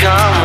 come